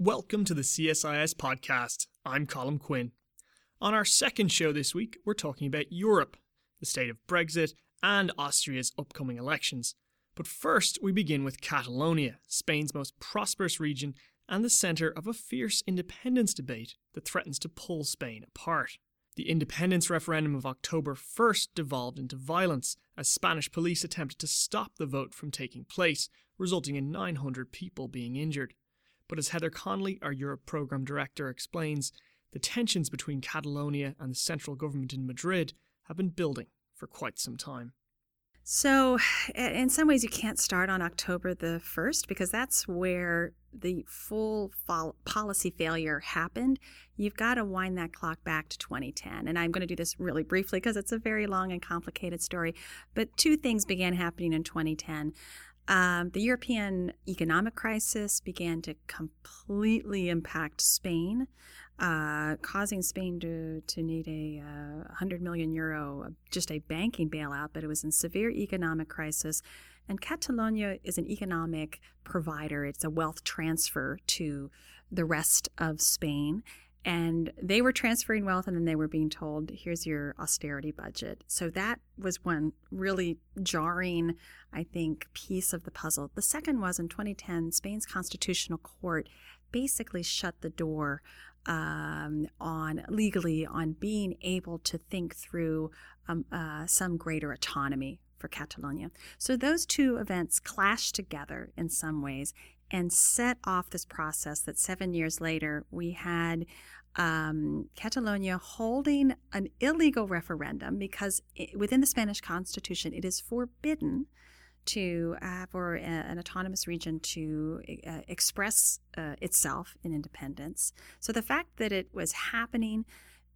Welcome to the CSIS podcast. I'm Colm Quinn. On our second show this week, we're talking about Europe, the state of Brexit, and Austria's upcoming elections. But first, we begin with Catalonia, Spain's most prosperous region and the centre of a fierce independence debate that threatens to pull Spain apart. The independence referendum of October 1st devolved into violence as Spanish police attempted to stop the vote from taking place, resulting in 900 people being injured. But as Heather Conley, our Europe Programme Director, explains, the tensions between Catalonia and the central government in Madrid have been building for quite some time. So, in some ways, you can't start on October the 1st because that's where the full policy failure happened. You've got to wind that clock back to 2010. And I'm going to do this really briefly because it's a very long and complicated story. But two things began happening in 2010. Um, the European economic crisis began to completely impact Spain, uh, causing Spain to, to need a uh, 100 million euro, just a banking bailout, but it was in severe economic crisis. And Catalonia is an economic provider, it's a wealth transfer to the rest of Spain and they were transferring wealth and then they were being told here's your austerity budget so that was one really jarring i think piece of the puzzle the second was in 2010 spain's constitutional court basically shut the door um, on legally on being able to think through um, uh, some greater autonomy for Catalonia. So those two events clashed together in some ways and set off this process that seven years later we had um, Catalonia holding an illegal referendum because it, within the Spanish constitution it is forbidden to uh, for a, an autonomous region to uh, express uh, itself in independence. So the fact that it was happening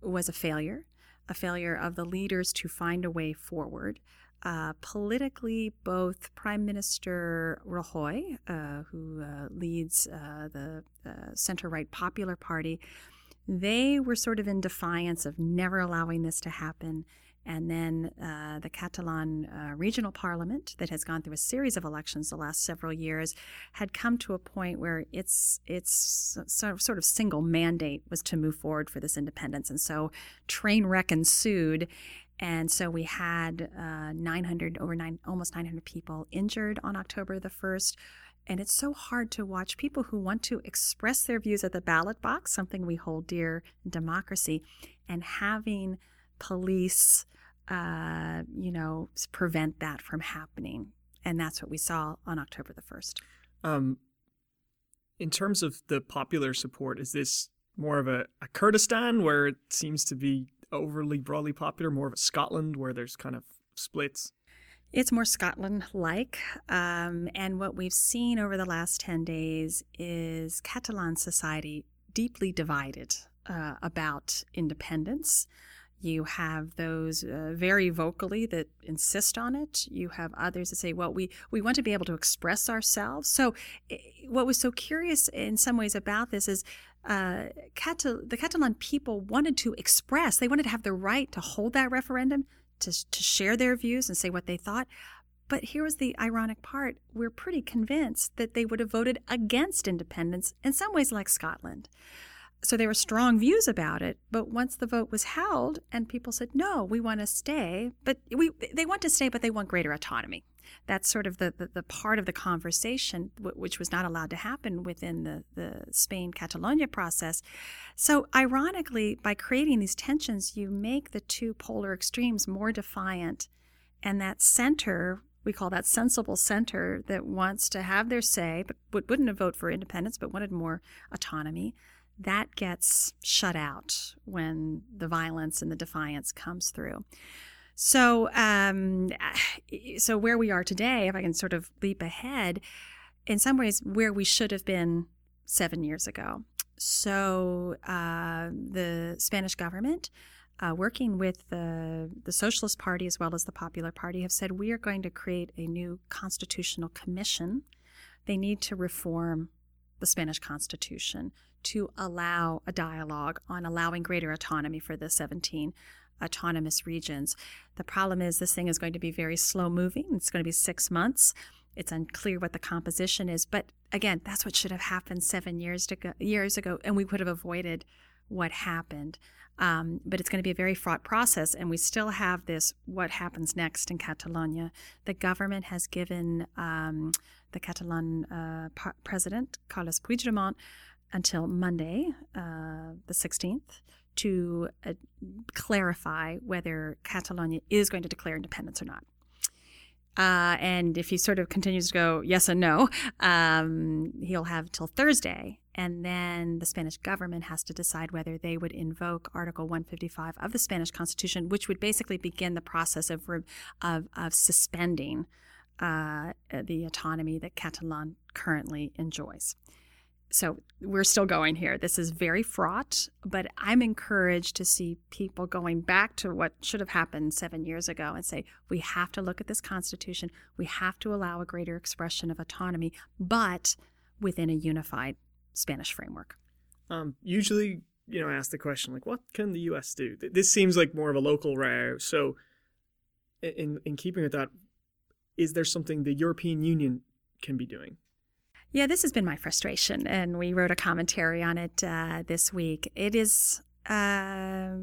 was a failure, a failure of the leaders to find a way forward. Uh, politically, both Prime Minister Rajoy, uh, who uh, leads uh, the center right Popular Party, they were sort of in defiance of never allowing this to happen. And then uh, the Catalan uh, regional parliament, that has gone through a series of elections the last several years, had come to a point where its its sort of, single mandate was to move forward for this independence. And so train wreck ensued. And so we had uh, 900, over nine, almost 900 people injured on October the 1st. And it's so hard to watch people who want to express their views at the ballot box, something we hold dear in democracy, and having police, uh, you know, prevent that from happening. And that's what we saw on October the 1st. Um, in terms of the popular support, is this more of a, a Kurdistan where it seems to be overly broadly popular, more of a Scotland where there's kind of splits? It's more Scotland like. Um, and what we've seen over the last 10 days is Catalan society deeply divided uh, about independence. You have those uh, very vocally that insist on it. You have others that say, well, we, we want to be able to express ourselves. So, what was so curious in some ways about this is uh, Catal- the Catalan people wanted to express, they wanted to have the right to hold that referendum, to, to share their views and say what they thought. But here was the ironic part. We're pretty convinced that they would have voted against independence in some ways like Scotland. So there were strong views about it, but once the vote was held and people said, no, we want to stay, but we, they want to stay, but they want greater autonomy. That's sort of the, the, the part of the conversation w- which was not allowed to happen within the, the Spain Catalonia process. So, ironically, by creating these tensions, you make the two polar extremes more defiant, and that center we call that sensible center that wants to have their say, but wouldn't have voted for independence, but wanted more autonomy that gets shut out when the violence and the defiance comes through. So, um, so where we are today, if I can sort of leap ahead, in some ways, where we should have been seven years ago. So, uh, the Spanish government, uh, working with the, the Socialist Party as well as the Popular Party, have said we are going to create a new constitutional commission. They need to reform the Spanish Constitution to allow a dialogue on allowing greater autonomy for the 17 autonomous regions. The problem is this thing is going to be very slow moving. It's going to be six months. It's unclear what the composition is, but again, that's what should have happened seven years ago, years ago, and we would have avoided what happened. Um, but it's going to be a very fraught process, and we still have this what happens next in Catalonia. The government has given um, the Catalan uh, president, Carles Puigdemont, until Monday, uh, the 16th, to uh, clarify whether Catalonia is going to declare independence or not. Uh, and if he sort of continues to go yes and no, um, he'll have till Thursday. And then the Spanish government has to decide whether they would invoke Article 155 of the Spanish Constitution, which would basically begin the process of, of, of suspending uh, the autonomy that Catalan currently enjoys so we're still going here. This is very fraught, but I'm encouraged to see people going back to what should have happened seven years ago and say, we have to look at this Constitution. We have to allow a greater expression of autonomy, but within a unified Spanish framework. Um, usually, you know, I ask the question, like, what can the U.S. do? This seems like more of a local row. So, in, in keeping with that, is there something the European Union can be doing? Yeah, this has been my frustration, and we wrote a commentary on it uh, this week. It is uh,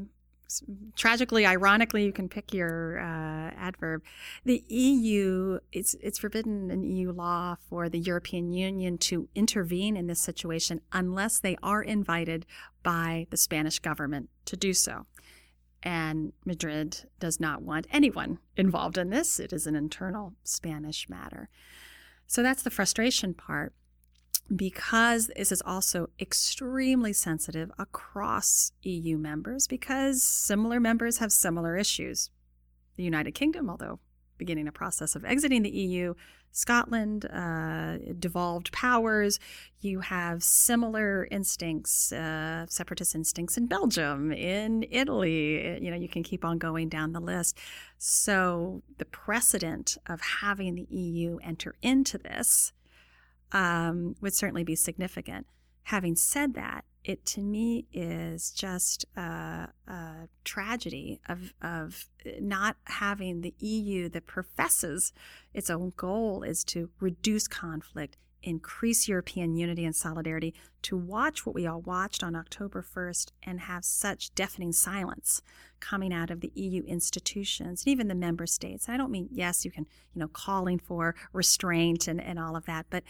tragically, ironically, you can pick your uh, adverb. The EU, it's it's forbidden in EU law for the European Union to intervene in this situation unless they are invited by the Spanish government to do so. And Madrid does not want anyone involved in this. It is an internal Spanish matter. So that's the frustration part. Because this is also extremely sensitive across EU members, because similar members have similar issues. The United Kingdom, although beginning a process of exiting the EU, Scotland, uh, devolved powers. You have similar instincts, uh, separatist instincts in Belgium, in Italy. You know, you can keep on going down the list. So the precedent of having the EU enter into this um, would certainly be significant. Having said that, it to me is just a, a, tragedy of, of not having the EU that professes its own goal is to reduce conflict, increase European unity and solidarity, to watch what we all watched on October 1st and have such deafening silence coming out of the EU institutions and even the member states. I don't mean, yes, you can, you know, calling for restraint and, and all of that, but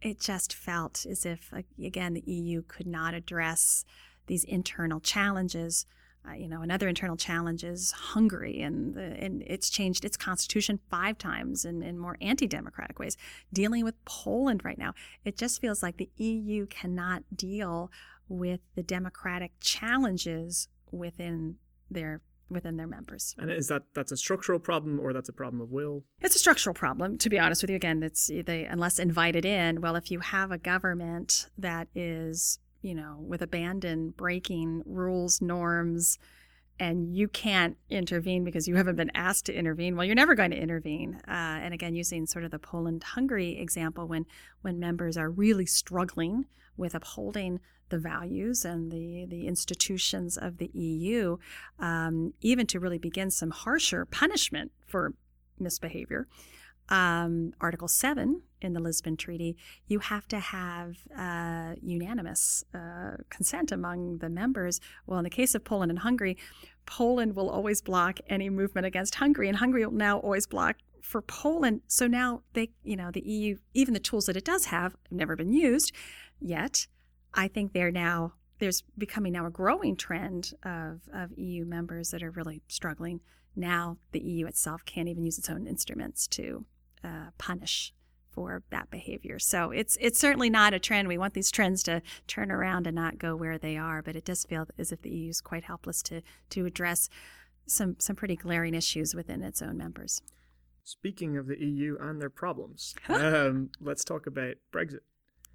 it just felt as if, again, the EU could not address these internal challenges. Uh, you know, another internal challenge is Hungary, and, the, and it's changed its constitution five times in, in more anti democratic ways. Dealing with Poland right now, it just feels like the EU cannot deal with the democratic challenges within their within their members. And is that that's a structural problem or that's a problem of will? It's a structural problem. To be honest with you, again, it's they unless invited in. Well, if you have a government that is you know with abandon breaking rules, norms. And you can't intervene because you haven't been asked to intervene. Well, you're never going to intervene. Uh, and again, using sort of the Poland-Hungary example, when when members are really struggling with upholding the values and the, the institutions of the EU, um, even to really begin some harsher punishment for misbehavior. Um, Article 7 in the Lisbon Treaty, you have to have uh, unanimous uh, consent among the members. Well, in the case of Poland and Hungary, Poland will always block any movement against Hungary, and Hungary will now always block for Poland. So now they, you know, the EU, even the tools that it does have, have never been used yet. I think they're now there's becoming now a growing trend of, of EU members that are really struggling. Now the EU itself can't even use its own instruments to uh, punish for that behavior. So it's it's certainly not a trend. We want these trends to turn around and not go where they are, but it does feel as if the EU is quite helpless to to address some some pretty glaring issues within its own members. Speaking of the EU and their problems, um, let's talk about Brexit.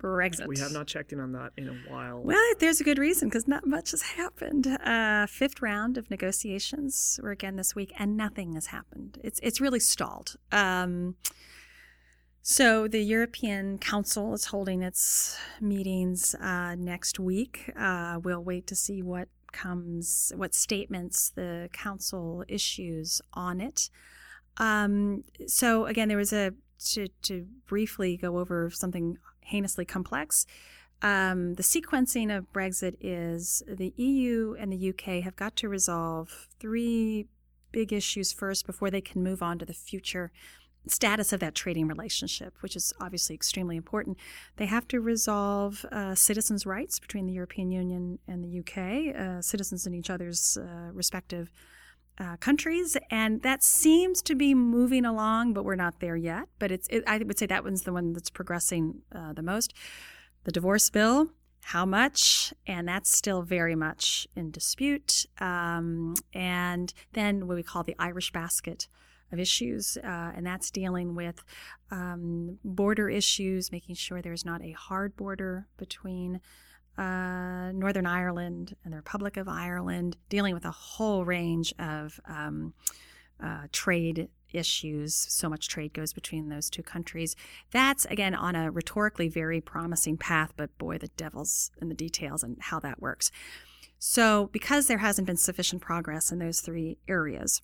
Brexit. We have not checked in on that in a while. Well, there's a good reason because not much has happened. Uh, fifth round of negotiations were again this week, and nothing has happened. It's it's really stalled. Um, so the European Council is holding its meetings uh, next week. Uh, we'll wait to see what comes, what statements the council issues on it. Um, so again, there was a to, to briefly go over something heinously complex. Um, the sequencing of Brexit is the EU and the UK have got to resolve three big issues first before they can move on to the future status of that trading relationship, which is obviously extremely important. They have to resolve uh, citizens' rights between the European Union and the UK, uh, citizens in each other's uh, respective uh, countries, and that seems to be moving along, but we're not there yet. But it's it, I would say that one's the one that's progressing uh, the most. The divorce bill, how much, and that's still very much in dispute. Um, and then what we call the Irish basket of issues, uh, and that's dealing with um, border issues, making sure there's not a hard border between uh, Northern Ireland and the Republic of Ireland, dealing with a whole range of um, uh, trade issues. So much trade goes between those two countries. That's, again, on a rhetorically very promising path, but boy, the devil's in the details and how that works. So, because there hasn't been sufficient progress in those three areas,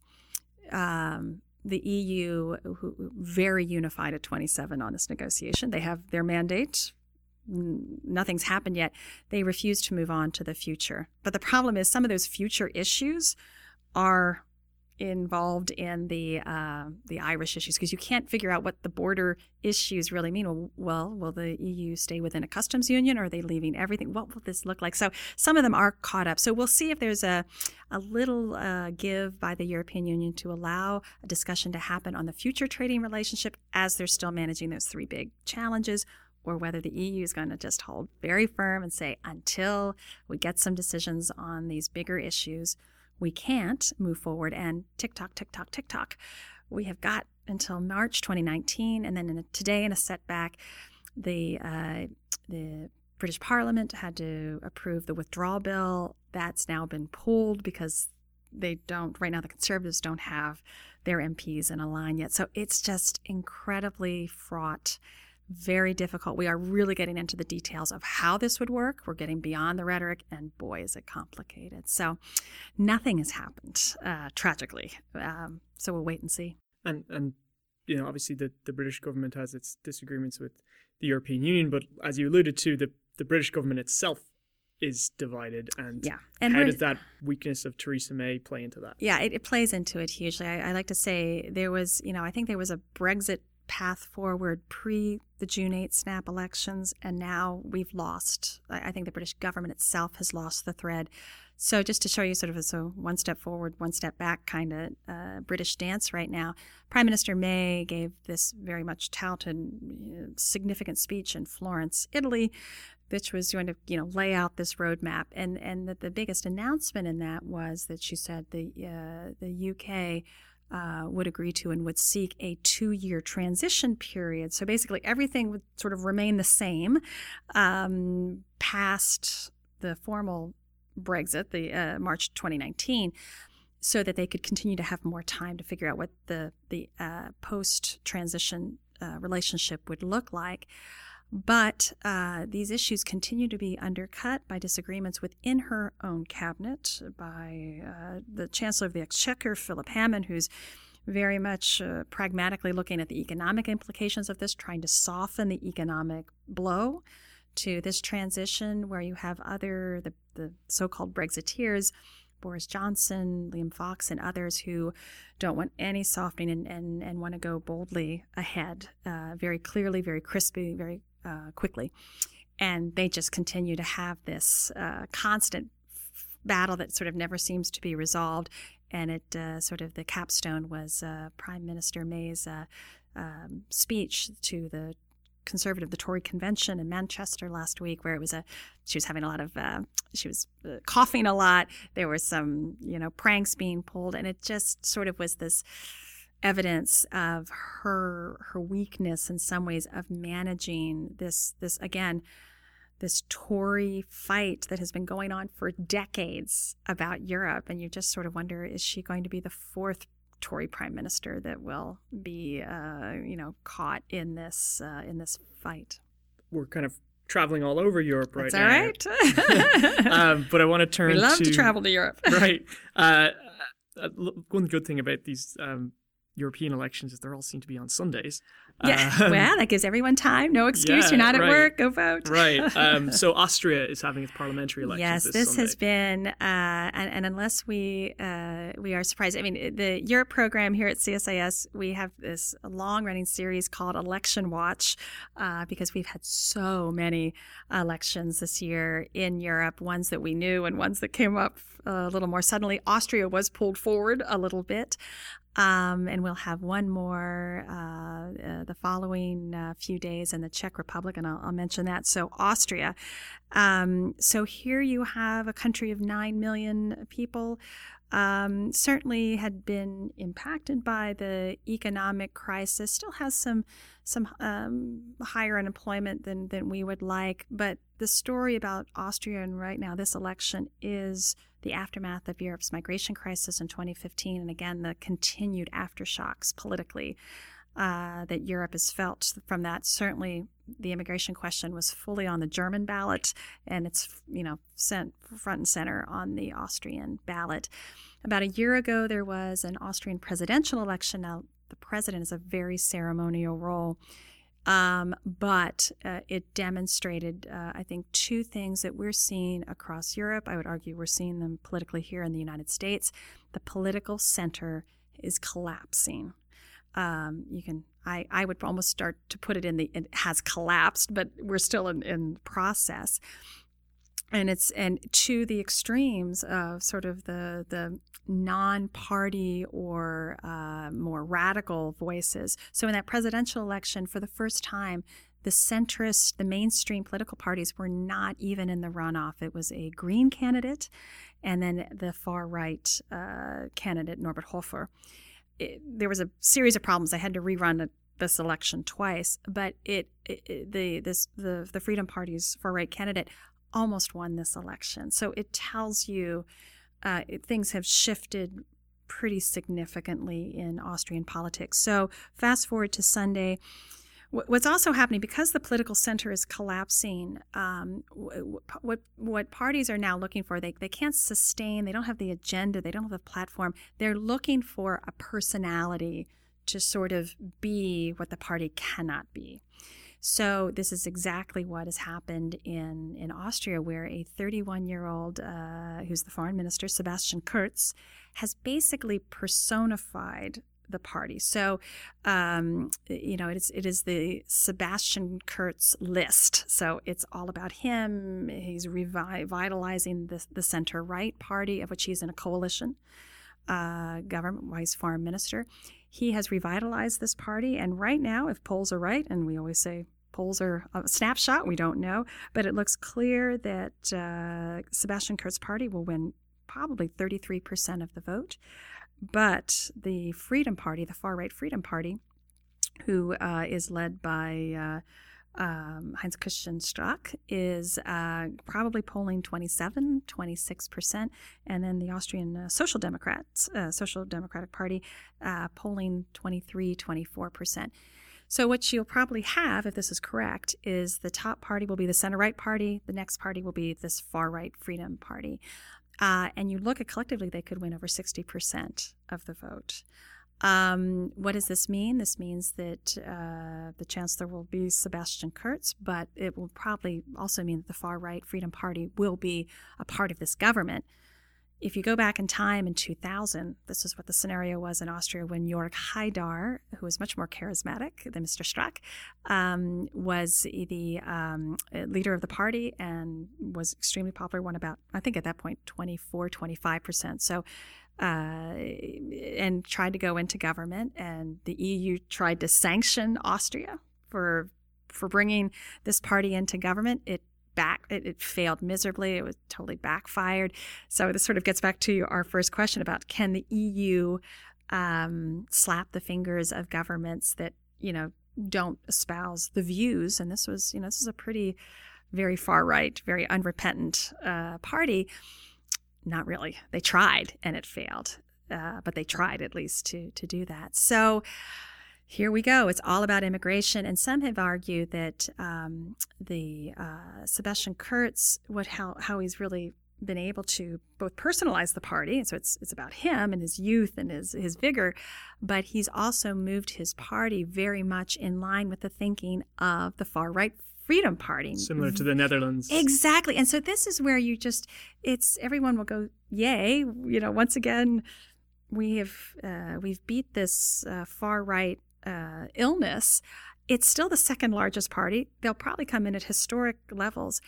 um, the EU, very unified at 27 on this negotiation, they have their mandate. Nothing's happened yet. They refuse to move on to the future. But the problem is, some of those future issues are involved in the uh, the Irish issues because you can't figure out what the border issues really mean. Well, will the EU stay within a customs union, or are they leaving everything? What will this look like? So some of them are caught up. So we'll see if there's a a little uh, give by the European Union to allow a discussion to happen on the future trading relationship as they're still managing those three big challenges or whether the EU is going to just hold very firm and say, until we get some decisions on these bigger issues, we can't move forward and tick tock, tick tock, tick tock. We have got until March 2019, and then in a, today, in a setback, the uh, the British Parliament had to approve the withdrawal bill. That's now been pulled because they don't right now. The Conservatives don't have their MPs in a line yet, so it's just incredibly fraught very difficult. We are really getting into the details of how this would work. We're getting beyond the rhetoric, and boy, is it complicated. So, nothing has happened uh, tragically. Um, so we'll wait and see. And and you know, obviously, the the British government has its disagreements with the European Union, but as you alluded to, the the British government itself is divided and yeah and how does that weakness of Theresa May play into that yeah it, it plays into it hugely I, I, like to say there was you know I think there was a Brexit path forward pre the June 8 snap elections, and now we've lost. I think the British government itself has lost the thread. So, just to show you sort of a so one step forward, one step back kind of uh, British dance right now, Prime Minister May gave this very much touted, significant speech in Florence, Italy, which was going to you know lay out this roadmap. And and the, the biggest announcement in that was that she said the uh, the UK uh, would agree to and would seek a two year transition period. So basically, everything would sort of remain the same um, past the formal Brexit, the uh, March 2019, so that they could continue to have more time to figure out what the, the uh, post transition uh, relationship would look like. But uh, these issues continue to be undercut by disagreements within her own cabinet, by uh, the Chancellor of the Exchequer, Philip Hammond, who's very much uh, pragmatically looking at the economic implications of this, trying to soften the economic blow to this transition, where you have other, the, the so called Brexiteers. Boris Johnson, Liam Fox, and others who don't want any softening and, and, and want to go boldly ahead, uh, very clearly, very crispy, very uh, quickly. And they just continue to have this uh, constant battle that sort of never seems to be resolved. And it uh, sort of the capstone was uh, Prime Minister May's uh, um, speech to the conservative, the Tory convention in Manchester last week, where it was a she was having a lot of uh, she was uh, coughing a lot. There were some you know pranks being pulled, and it just sort of was this evidence of her her weakness in some ways of managing this this again this Tory fight that has been going on for decades about Europe, and you just sort of wonder: is she going to be the fourth Tory prime minister that will be, uh, you know, caught in this uh, in this fight? We're kind of traveling all over Europe right That's now. all right. um, but I want to turn. We love to, to travel to Europe. right. Uh, uh one good thing about these um, European elections is they all seem to be on Sundays. Yeah, Um, well, that gives everyone time. No excuse. yeah, You're not at right. work. Go vote. right. Um, so Austria is having its parliamentary elections. Yes, this, this, has been, uh, and, and unless we uh, we are surprised, I mean, the Europe program here at CSIS, we have this long running series called Election Watch uh, because we've had so many elections this year in Europe, ones that we knew and ones that came up a little more suddenly. Austria was pulled forward a little bit. Um, and we'll have one more uh, uh, the following uh, few days in the Czech Republic, and I'll, I'll mention that. So, Austria. Um, so, here you have a country of 9 million people. Um, certainly had been impacted by the economic crisis, still has some some um, higher unemployment than, than we would like. But the story about Austria and right now, this election, is the aftermath of Europe's migration crisis in 2015, and again, the continued aftershocks politically uh, that Europe has felt from that. Certainly, the immigration question was fully on the German ballot, and it's you know sent front and center on the Austrian ballot. About a year ago, there was an Austrian presidential election. Now, the president is a very ceremonial role. Um, but uh, it demonstrated, uh, I think, two things that we're seeing across Europe. I would argue we're seeing them politically here in the United States. The political center is collapsing. Um, you can, I, I would almost start to put it in the, it has collapsed, but we're still in, in process. And it's and to the extremes of sort of the the non-party or uh, more radical voices. So in that presidential election, for the first time, the centrist, the mainstream political parties were not even in the runoff. It was a Green candidate, and then the far right uh, candidate Norbert Hofer. It, there was a series of problems. I had to rerun it this election twice, but it, it, the this the the Freedom Party's far right candidate almost won this election. So it tells you uh, it, things have shifted pretty significantly in Austrian politics. So fast forward to Sunday. What's also happening because the political center is collapsing, um, what what parties are now looking for, they, they can't sustain, they don't have the agenda, they don't have the platform. They're looking for a personality to sort of be what the party cannot be. So this is exactly what has happened in, in Austria, where a 31 year old, uh, who's the foreign minister, Sebastian Kurz, has basically personified the party. So, um, you know, it is it is the Sebastian Kurz list. So it's all about him. He's revitalizing the, the center right party, of which he's in a coalition uh, government while he's foreign minister. He has revitalized this party, and right now, if polls are right, and we always say polls are a snapshot, we don't know, but it looks clear that uh, Sebastian Kurz's party will win probably 33% of the vote. But the Freedom Party, the far right Freedom Party, who uh, is led by uh, um, Heinz Christian Strache is uh, probably polling 27, 26%. And then the Austrian uh, Social Democrats, uh, Social Democratic Party, uh, polling 23, 24%. So, what you'll probably have, if this is correct, is the top party will be the center right party, the next party will be this far right Freedom Party. Uh, and you look at collectively, they could win over 60% of the vote. Um, what does this mean? This means that uh, the chancellor will be Sebastian Kurz, but it will probably also mean that the far right Freedom Party will be a part of this government. If you go back in time in 2000, this is what the scenario was in Austria when Jörg Haider, who was much more charismatic than Mr. Strache, um, was the um, leader of the party and was extremely popular, won about, I think at that point, 24, 25%. So uh, and tried to go into government, and the EU tried to sanction Austria for for bringing this party into government. It back it, it, failed miserably. It was totally backfired. So this sort of gets back to our first question about can the EU um, slap the fingers of governments that you know don't espouse the views? And this was you know this is a pretty very far right, very unrepentant uh, party not really. They tried and it failed, uh, but they tried at least to to do that. So here we go. It's all about immigration, and some have argued that um, the uh, Sebastian Kurz, what how how he's really been able to both personalize the party, so it's it's about him and his youth and his his vigor, but he's also moved his party very much in line with the thinking of the far right Freedom Party. Similar to the Netherlands. Exactly. And so this is where you just it's everyone will go, Yay, you know, once again we have uh, we've beat this uh, far right uh, illness. It's still the second largest party. They'll probably come in at historic levels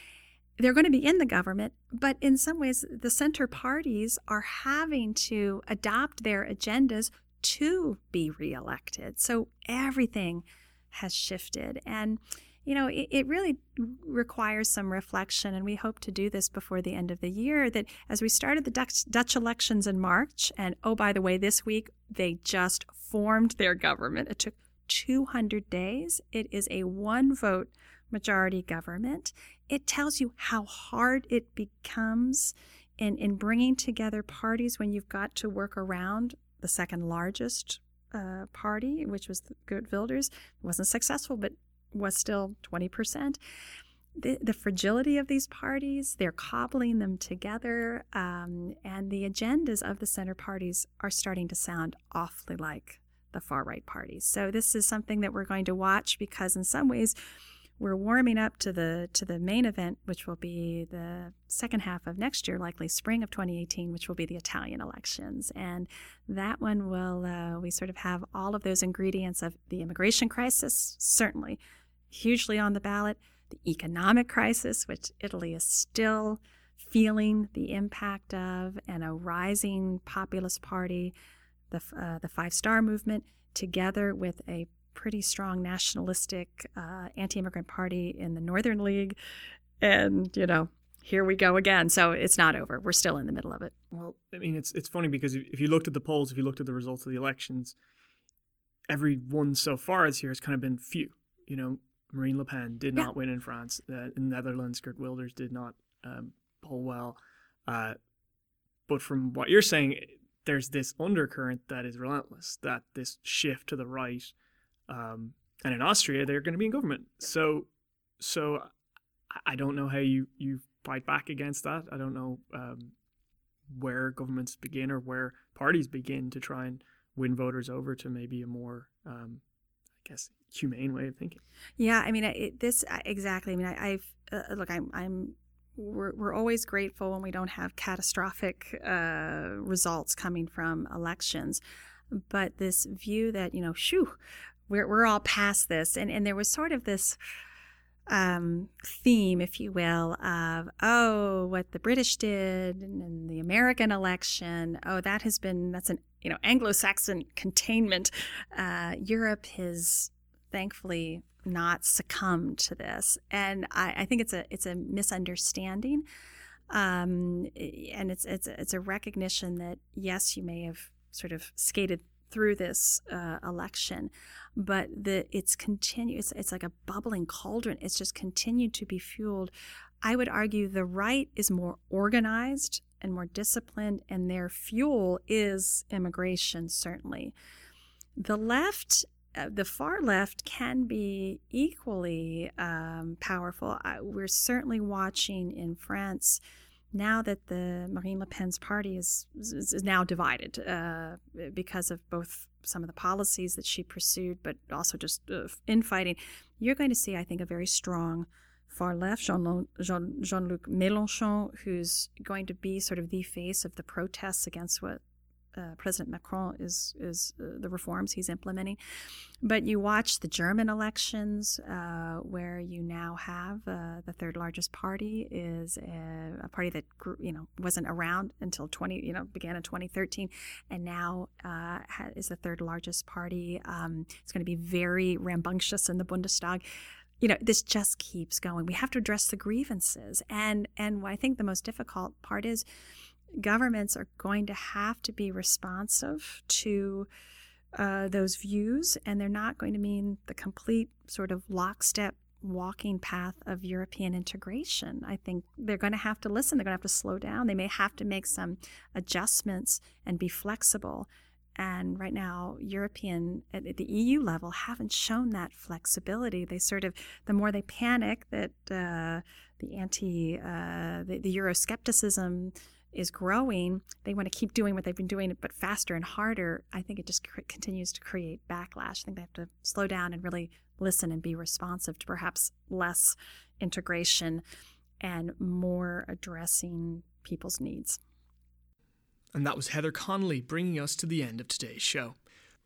they're going to be in the government, but in some ways, the center parties are having to adopt their agendas to be reelected. So everything has shifted. And, you know, it, it, really requires some reflection. And we hope to do this before the end of the year. That as we started the Dutch, Dutch elections in March, and oh, by the way, this week they just formed their government. It took 200 days. It is a one vote majority government, it tells you how hard it becomes in, in bringing together parties when you've got to work around the second largest uh, party, which was the Geert Wilders. It wasn't successful, but was still 20%. The, the, fragility of these parties, they're cobbling them together, um, and the agendas of the center parties are starting to sound awfully like the far right parties. So, this is something that we're going to watch because, in some ways, we're warming up to the to the main event, which will be the second half of next year, likely spring of 2018, which will be the Italian elections, and that one will uh, we sort of have all of those ingredients of the immigration crisis, certainly hugely on the ballot, the economic crisis, which Italy is still feeling the impact of, and a rising populist party, the uh, the Five Star Movement, together with a pretty strong nationalistic uh, anti-immigrant party in the Northern League, and you know, here we go again. So it's not over. We're still in the middle of it. Well, I mean, it's it's funny because if you looked at the polls, if you looked at the results of the elections, every one so far this year has kind of been phew. You know, Marine Le Pen did not win in France. Uh, in the Netherlands, Geert Wilders did not um, poll well. Uh, but from what you're saying, there's this undercurrent that is relentless. That this shift to the right um, and in Austria they're going to be in government. So, so I don't know how you you fight back against that. I don't know um, where governments begin or where parties begin to try and win voters over to maybe a more, um, I guess, humane way of thinking. Yeah, I mean, it, this exactly. I mean, I, have uh, look, I'm, I'm. We're, we're always grateful when we don't have catastrophic uh, results coming from elections, but this view that you know, shoo, we're we're all past this, and and there was sort of this um, theme, if you will, of oh, what the British did and the American election. Oh, that has been that's an you know Anglo-Saxon containment. Uh, Europe has thankfully not succumbed to this, and I, I think it's a it's a misunderstanding. Um, and it's it's it's a recognition that yes, you may have sort of skated through this uh, election, but the it's continue it's, it's like a bubbling cauldron. It's just continued to be fueled. I would argue the right is more organized and more disciplined, and their fuel is immigration, certainly. The left uh, the far left can be equally um, powerful. we're certainly watching in France now that the Marine Le Pen's party is is, now divided uh, because of both some of the policies that she pursued, but also just uh, infighting, you're going to see, I think, a very strong far left, Jean, Jean, Jean-Luc Mélenchon, who's going to be sort of the face of the protests against what uh, President Macron is is uh, the reforms he's implementing. But you watch the German elections, uh, where you now have uh, the third largest party is a, a, party that you know wasn't around until 20 you know began in 2013, and now uh, is the third largest party. Um, it's going to be very rambunctious in the Bundestag you know this just keeps going we have to address the grievances and and i think the most difficult part is governments are going to have to be responsive to uh, those views, and they're not going to mean the complete sort of lockstep walking path of European integration. I think they're going to have to listen, they're going to have to slow down, they may have to make some adjustments and be flexible. And right now, European at the EU level haven't shown that flexibility. They sort of, the more they panic that uh, the anti, uh, the, the Euroscepticism is growing, they want to keep doing what they've been doing, but faster and harder. I think it just continues to create backlash. I think they have to slow down and really listen and be responsive to perhaps less integration and more addressing people's needs. And that was Heather Conley bringing us to the end of today's show.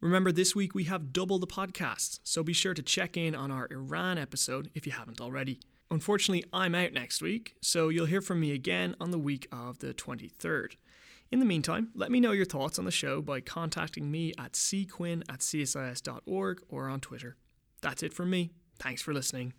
Remember, this week we have double the podcasts, so be sure to check in on our Iran episode if you haven't already. Unfortunately, I'm out next week, so you'll hear from me again on the week of the 23rd. In the meantime, let me know your thoughts on the show by contacting me at cquinn at csis.org or on Twitter. That's it from me. Thanks for listening.